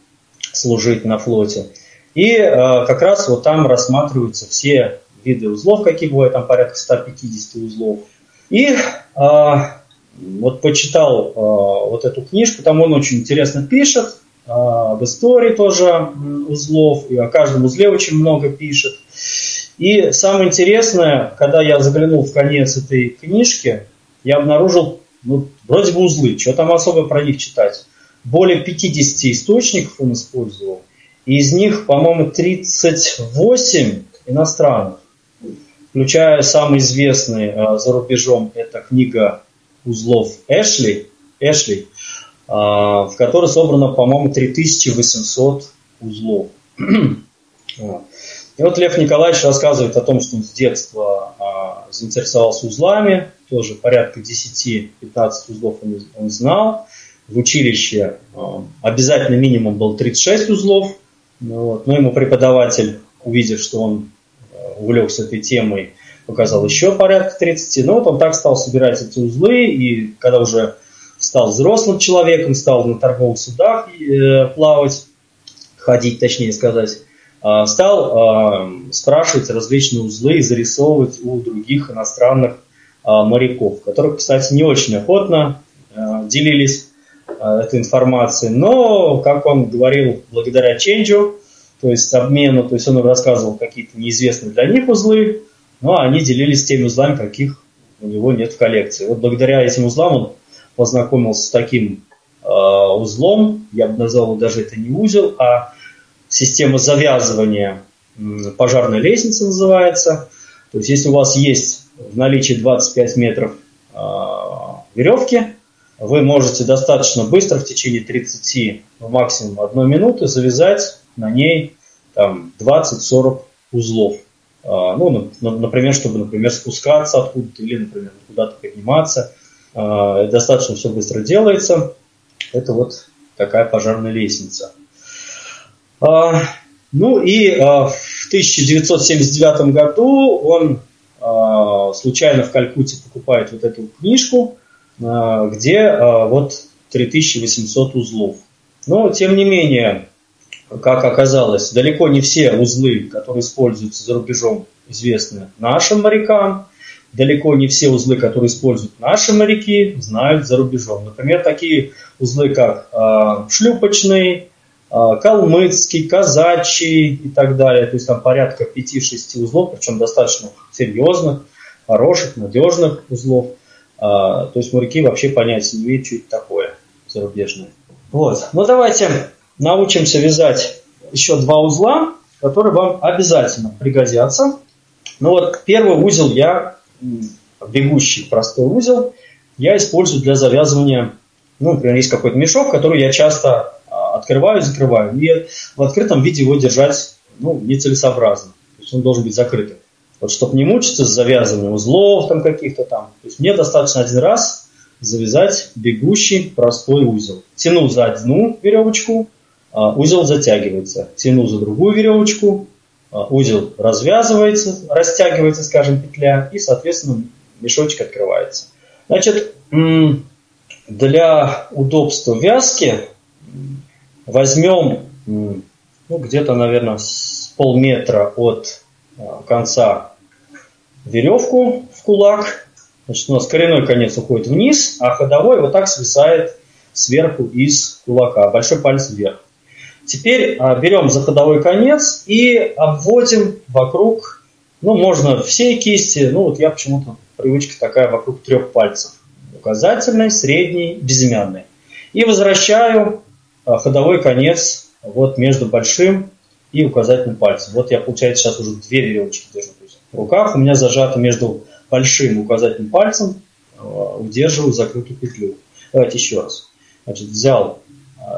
служить на флоте. И а, как раз вот там рассматриваются все виды узлов, какие бывают, там порядка 150 узлов. И а, Вот почитал вот эту книжку, там он очень интересно пишет, об истории тоже узлов, и о каждом узле очень много пишет. И самое интересное, когда я заглянул в конец этой книжки, я обнаружил, ну, вроде бы узлы, что там особо про них читать. Более 50 источников он использовал, и из них, по-моему, 38 иностранных, включая самый известный э, за рубежом, это книга узлов Эшли, Эшли, э, в которой собрано, по-моему, 3800 узлов. И вот Лев Николаевич рассказывает о том, что он с детства а, заинтересовался узлами, тоже порядка 10-15 узлов он, он знал. В училище а, обязательно минимум был 36 узлов. Ну вот. Но ему преподаватель, увидев, что он а, увлекся этой темой, показал еще порядка 30. Ну вот он так стал собирать эти узлы, и когда уже стал взрослым человеком, стал на торговых судах э, плавать, ходить, точнее сказать, а, стал спрашивать различные узлы и зарисовывать у других иностранных моряков, которых, кстати, не очень охотно делились этой информацией, но, как он говорил, благодаря ченджу, то есть обмену, то есть он рассказывал какие-то неизвестные для них узлы, но они делились теми узлами, каких у него нет в коллекции. Вот благодаря этим узлам он познакомился с таким э, узлом, я бы назвал даже это не узел, а система завязывания пожарной лестницы называется. То есть если у вас есть в наличии 25 метров э, веревки, вы можете достаточно быстро, в течение 30, ну, максимум 1 минуты, завязать на ней там, 20-40 узлов. Э, ну, например, чтобы, например, спускаться откуда-то или, например, куда-то подниматься. Э, достаточно все быстро делается. Это вот такая пожарная лестница. А, ну и а, в 1979 году он а, случайно в Калькутте покупает вот эту книжку, где вот 3800 узлов. Но, тем не менее, как оказалось, далеко не все узлы, которые используются за рубежом, известны нашим морякам. Далеко не все узлы, которые используют наши моряки, знают за рубежом. Например, такие узлы, как э, шлюпочный, а, калмыцкий, казачий и так далее. То есть там порядка 5-6 узлов, причем достаточно серьезных, хороших, надежных узлов. А, то есть моряки вообще понятия не имеют, что это такое зарубежное. Вот. Ну давайте научимся вязать еще два узла, которые вам обязательно пригодятся. Ну вот первый узел я, бегущий простой узел, я использую для завязывания, ну, например, есть какой-то мешок, который я часто открываю и закрываю. И в открытом виде его держать ну, нецелесообразно. То есть он должен быть закрытым. Вот чтобы не мучиться с завязыванием узлов там каких-то там. То есть мне достаточно один раз завязать бегущий простой узел. Тяну за одну веревочку, а, узел затягивается. Тяну за другую веревочку, а, узел развязывается, растягивается, скажем, петля, и, соответственно, мешочек открывается. Значит, для удобства вязки Возьмем ну, где-то, наверное, с полметра от конца веревку в кулак. Значит, у нас коренной конец уходит вниз, а ходовой вот так свисает сверху из кулака, большой палец вверх. Теперь а, берем за ходовой конец и обводим вокруг, ну, можно всей кисти, ну, вот я почему-то привычка такая вокруг трех пальцев. Указательный, средний, безымянный. И возвращаю а, ходовой конец вот между большим и указательным пальцем. Вот я, получается, сейчас уже две веревочки держу. То есть в руках у меня зажато между большим и указательным пальцем, а, удерживаю закрытую петлю. Давайте еще раз. Значит, взял э,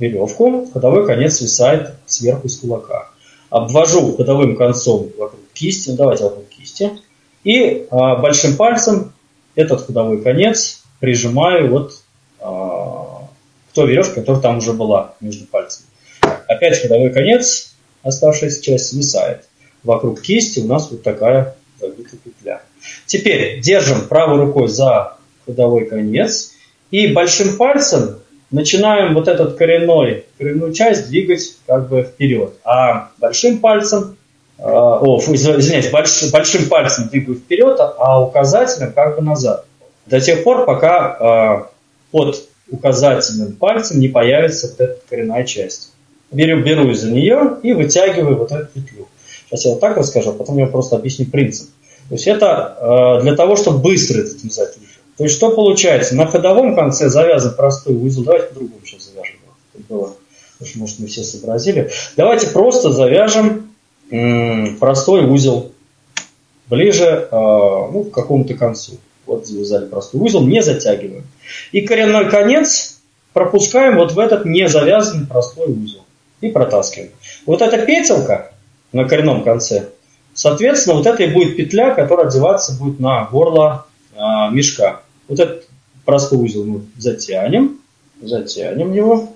веревку, ходовой конец свисает сверху из кулака. Обвожу ходовым концом вокруг кисти, ну, давайте вокруг кисти, и э, большим пальцем этот ходовой конец прижимаю вот той веревки, которая там уже была между пальцами. Опять ходовой конец, оставшаяся часть свисает. Вокруг кисти у нас вот такая забитая петля. Теперь держим правой рукой за ходовой конец и большим пальцем начинаем вот этот коренной, коренную часть двигать как бы вперед. А большим пальцем, э, о, извиняюсь, больш, большим пальцем двигаю вперед, а указательным как бы назад. до тех пор, пока под указательным пальцем не появится вот эта коренная часть. Беру, беру из-за нее и вытягиваю вот эту петлю. Сейчас я вот так расскажу, а потом я просто объясню принцип. То есть это для того, чтобы быстро это вязать узел. То есть что получается? На ходовом конце завязан простой узел. Давайте по-другому сейчас завяжем. Было. Может, мы все сообразили. Давайте просто завяжем простой узел ближе ну, к какому-то концу. Вот завязали простой узел, не затягиваем. И коренной конец пропускаем вот в этот не завязанный простой узел. И протаскиваем. Вот эта петелка на коренном конце, соответственно, вот это и будет петля, которая одеваться будет на горло а, мешка. Вот этот простой узел мы затянем, затянем его.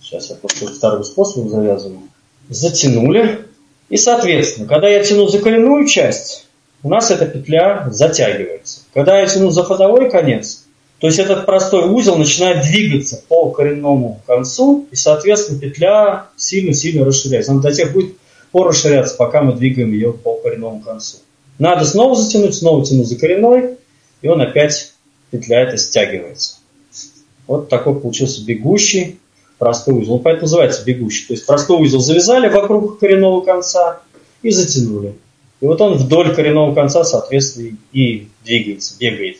Сейчас я просто вторым способом завязываю. Затянули. И, соответственно, когда я тяну за коренную часть, у нас эта петля затягивается. Когда я тяну за ходовой конец, то есть этот простой узел начинает двигаться по коренному концу, и, соответственно, петля сильно-сильно расширяется. Она до тех будет пор расширяться, пока мы двигаем ее по коренному концу. Надо снова затянуть, снова тянуть за коренной, и он опять, петля эта стягивается. Вот такой получился бегущий простой узел. Он поэтому называется бегущий. То есть простой узел завязали вокруг коренного конца и затянули. И вот он вдоль коренного конца, соответственно, и двигается, бегает.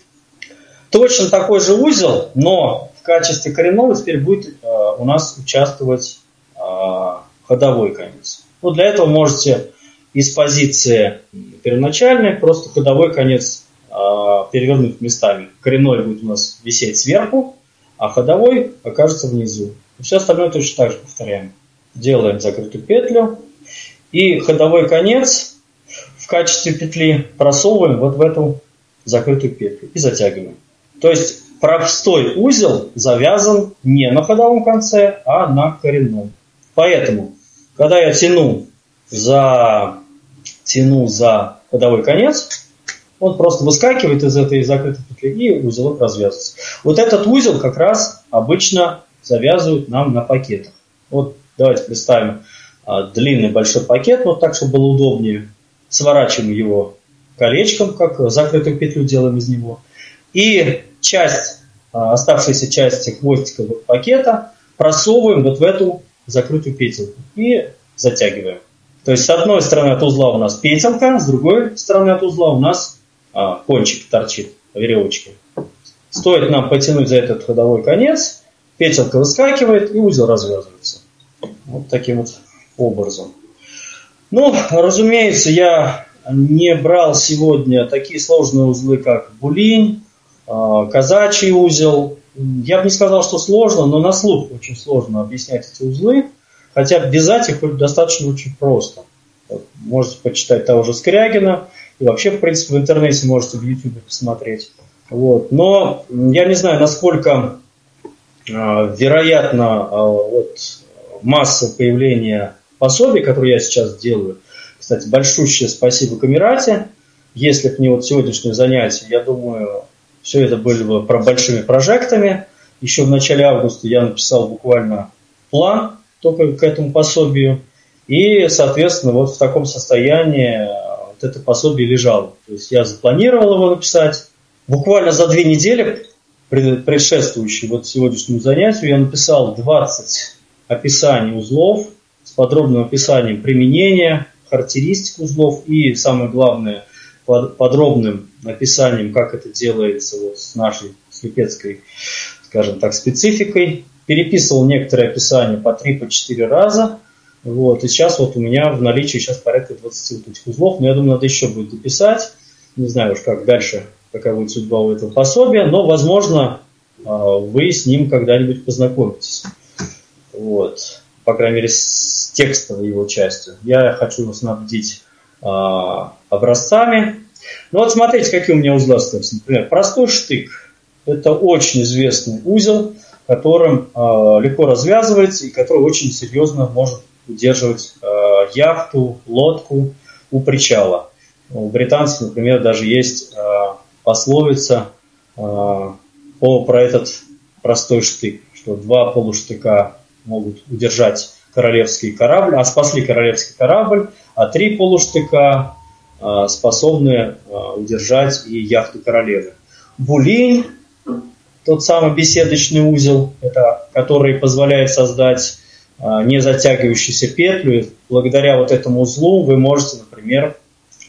Точно такой же узел, но в качестве коренного теперь будет э, у нас участвовать э, ходовой конец. Ну, для этого можете из позиции первоначальной просто ходовой конец э, перевернуть местами. Коренной будет у нас висеть сверху, а ходовой окажется внизу. Все остальное точно так же повторяем. Делаем закрытую петлю. И ходовой конец в качестве петли просовываем вот в эту закрытую петлю и затягиваем. То есть простой узел завязан не на ходовом конце, а на коренном. Поэтому, когда я тяну за, тяну за ходовой конец, он просто выскакивает из этой закрытой петли и узелок развязывается. Вот этот узел как раз обычно завязывают нам на пакетах. Вот давайте представим а, длинный большой пакет, вот так, чтобы было удобнее. Сворачиваем его колечком, как закрытую петлю делаем из него. И часть, а, оставшаяся часть хвостика пакета просовываем вот в эту закрытую петельку и затягиваем. То есть с одной стороны от узла у нас петелка, с другой стороны от узла у нас а, кончик торчит, веревочки. Стоит нам потянуть за этот ходовой конец, петелька выскакивает и узел развязывается. Вот таким вот образом. Ну, разумеется, я не брал сегодня такие сложные узлы, как булинь, казачий узел. Я бы не сказал, что сложно, но на слух очень сложно объяснять эти узлы. Хотя вязать их достаточно очень просто. Можете почитать того же Скрягина. И вообще, в принципе, в интернете можете в YouTube посмотреть. Вот. Но я не знаю, насколько э, вероятно э, вот, масса появления пособий, которые я сейчас делаю. Кстати, большущее спасибо Камерате. Если бы не вот сегодняшнее занятие, я думаю, все это были бы про большими прожектами. Еще в начале августа я написал буквально план только к этому пособию. И, соответственно, вот в таком состоянии вот это пособие лежало. То есть я запланировал его написать. Буквально за две недели, предшествующие вот сегодняшнему занятию, я написал 20 описаний узлов с подробным описанием применения, характеристик узлов и, самое главное, подробным описанием, как это делается вот с нашей слепецкой, скажем так, спецификой. Переписывал некоторые описания по 3-4 раза. Вот, и сейчас вот у меня в наличии сейчас порядка 20 вот этих узлов, но я думаю, надо еще будет дописать. Не знаю уж, как дальше, какая будет судьба у этого пособия, но, возможно, а, вы с ним когда-нибудь познакомитесь. Вот. По крайней мере, с текстовой его частью. Я хочу снабдить образцами. Ну вот смотрите, какие у меня узлы остаются. Например, простой штык. Это очень известный узел, которым э, легко развязывается и который очень серьезно может удерживать э, яхту, лодку у причала. У британцев, например, даже есть пословица по, про этот простой штык, что два полуштыка могут удержать королевский корабль, а спасли королевский корабль, а три полуштыка а, способны а, удержать и яхту королевы. булинь, тот самый беседочный узел, это, который позволяет создать а, не затягивающуюся петлю. Благодаря вот этому узлу вы можете, например,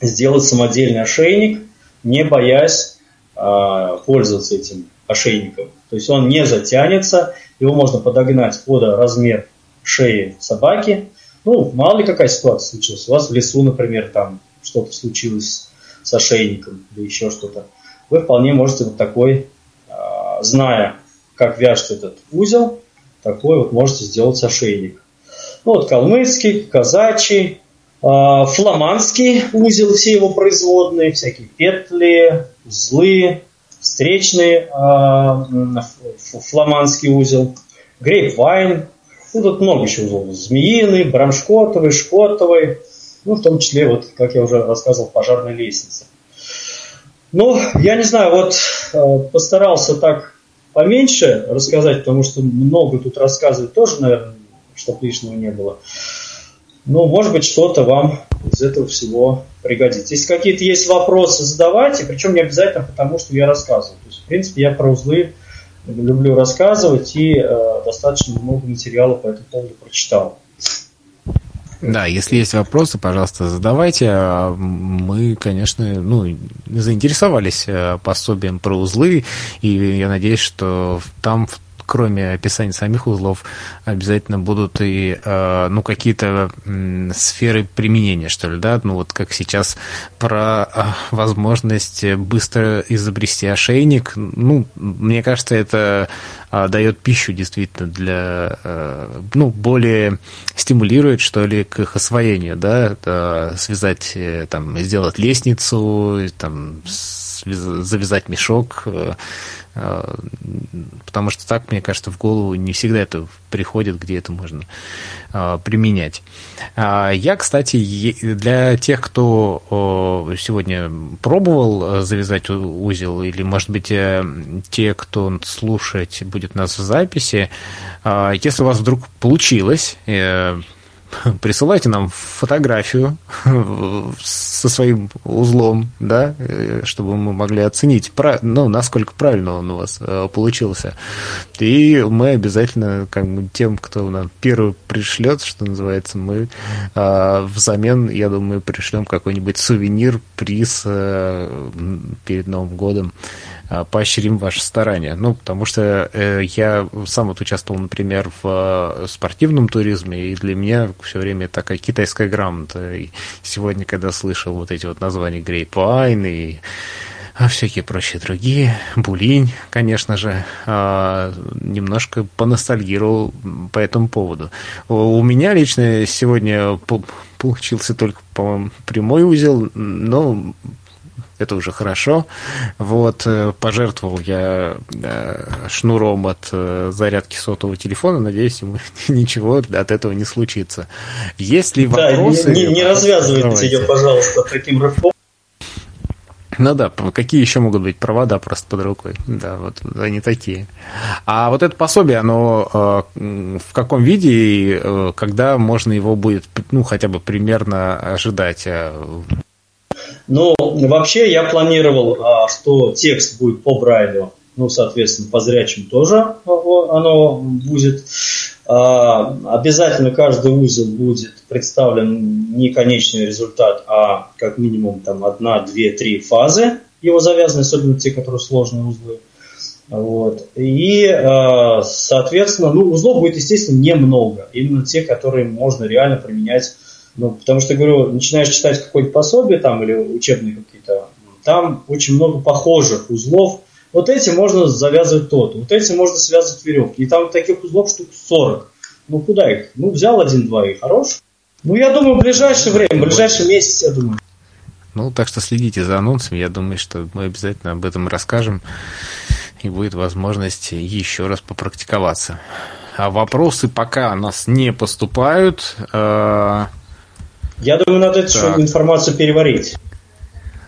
сделать самодельный ошейник, не боясь а, пользоваться этим ошейником. То есть он не затянется, его можно подогнать под размер шеи собаки. Ну, мало ли какая ситуация случилась. У вас в лесу, например, там что-то случилось с ошейником или еще что-то. Вы вполне можете вот такой, а, зная, как вяжется этот узел, такой вот можете сделать ошейник. Ну вот калмыцкий, казачий, а, фламандский узел, все его производные, всякие петли, узлы, встречный а, фламандский узел, грейпвайн, ну, тут много еще узлов. Змеиный, брамшкотовый, шкотовый, ну, в том числе, вот, как я уже рассказывал, пожарной лестнице. Ну, я не знаю, вот э, постарался так поменьше рассказать, потому что много тут рассказывать тоже, наверное, чтобы лишнего не было. Ну, может быть, что-то вам из этого всего пригодится. Если какие-то есть вопросы, задавайте, причем не обязательно потому, что я рассказываю. То есть, в принципе, я про узлы люблю рассказывать и э, достаточно много материала по этому поводу прочитал. Да, если есть вопросы, пожалуйста, задавайте. А мы, конечно, ну, заинтересовались э, пособием про узлы, и я надеюсь, что там в кроме описания самих узлов, обязательно будут и э, ну, какие-то сферы применения, что ли, да, ну вот как сейчас про э, возможность быстро изобрести ошейник, ну, мне кажется, это э, дает пищу действительно для, ну, более стимулирует, что ли, к их освоению, да, связать, там, сделать лестницу, там, завязать мешок, потому что так, мне кажется, в голову не всегда это приходит, где это можно а, применять. А, я, кстати, для тех, кто сегодня пробовал завязать узел, или, может быть, э, те, кто слушать будет нас в записи, если у вас вдруг получилось, э, присылайте нам фотографию со своим узлом, да, чтобы мы могли оценить, ну, насколько правильно он у вас э, получился. И мы обязательно, как бы, тем, кто нам первый пришлет, что называется, мы а, взамен, я думаю, пришлем какой-нибудь сувенир, приз э, перед Новым годом а, поощрим ваши старания. Ну, потому что э, я сам вот участвовал, например, в э, спортивном туризме, и для меня все время такая китайская грамота. И сегодня, когда слышал вот эти вот названия Wine и всякие прочие другие, Булинь, конечно же, а, немножко поностальгировал по этому поводу. У меня лично сегодня получился только, по-моему, прямой узел, но это уже хорошо. Вот, э, пожертвовал я э, шнуром от э, зарядки сотового телефона, надеюсь, ему ничего от этого не случится. Есть ли вопросы? Да, не, не, не развязывайте ее, пожалуйста, таким рывком. Ну да, какие еще могут быть провода просто под рукой? Да, вот они такие. А вот это пособие, оно в каком виде и когда можно его будет, ну, хотя бы примерно ожидать? Но вообще я планировал, а, что текст будет по Брайлю, ну, соответственно, по зрячим тоже а, оно будет. А, обязательно каждый узел будет представлен не конечный результат, а как минимум там одна, две, три фазы его завязаны, особенно те, которые сложные узлы. Вот. И, соответственно, ну, узлов будет, естественно, немного. Именно те, которые можно реально применять ну, потому что, говорю, начинаешь читать какое-то пособие там или учебные какие-то, там очень много похожих узлов. Вот эти можно завязывать тот, вот эти можно связывать веревки. И там таких узлов штук 40. Ну, куда их? Ну, взял один-два и хорош. Ну, я думаю, в ближайшее время, в ближайший месяц, я думаю. Ну, так что следите за анонсами. Я думаю, что мы обязательно об этом расскажем. И будет возможность еще раз попрактиковаться. А вопросы пока у нас не поступают. Я думаю, надо эту так. информацию переварить.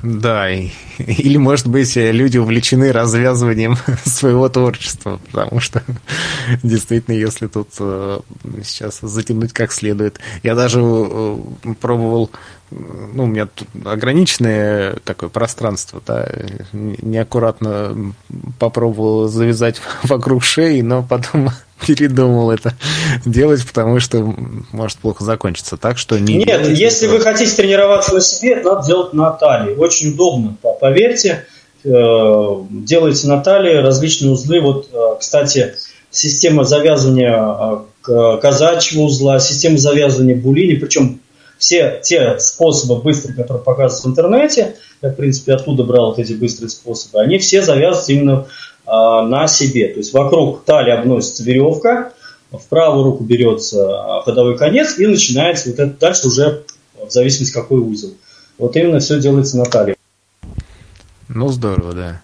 Да, или, может быть, люди увлечены развязыванием своего творчества, потому что действительно, если тут э, сейчас затянуть как следует. Я даже э, пробовал, ну, у меня тут ограниченное такое пространство, да, неаккуратно попробовал завязать вокруг шеи, но потом передумал это делать, потому что может плохо закончиться. Так что не Нет, делайте, если вы хотите тренироваться на себе, это надо делать на талии. Очень удобно, поверьте. Э, делайте на талии различные узлы. Вот, э, кстати, система завязывания э, казачьего узла, система завязывания булини, причем все те способы быстрые, которые показываются в интернете, я, в принципе, оттуда брал вот эти быстрые способы, они все завязываются именно а, на себе. То есть вокруг талии обносится веревка, в правую руку берется ходовой конец и начинается вот это дальше уже в зависимости какой узел. Вот именно все делается на талии. Ну, здорово, да.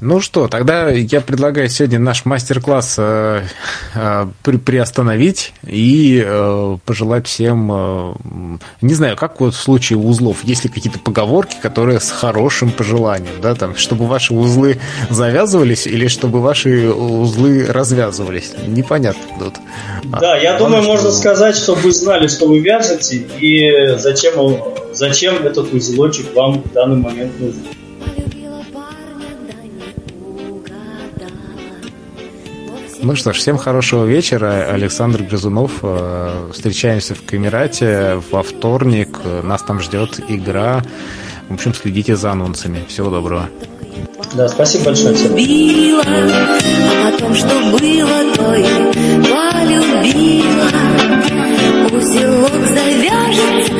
Ну что, тогда я предлагаю сегодня наш мастер-класс э, э, при, приостановить и э, пожелать всем, э, не знаю, как вот в случае узлов, есть ли какие-то поговорки, которые с хорошим пожеланием, да, там, чтобы ваши узлы завязывались или чтобы ваши узлы развязывались, непонятно тут. Да, я Главное, думаю, можно сказать, чтобы вы знали, что вы вяжете и зачем, зачем этот узелочек вам в данный момент нужен. Ну что ж, всем хорошего вечера. Александр Грызунов. Э, встречаемся в Камерате во вторник. Нас там ждет игра. В общем, следите за анонсами. Всего доброго. Да, спасибо большое всем. Любила, а потом, что было, то и полюбила. Узелок завяжется,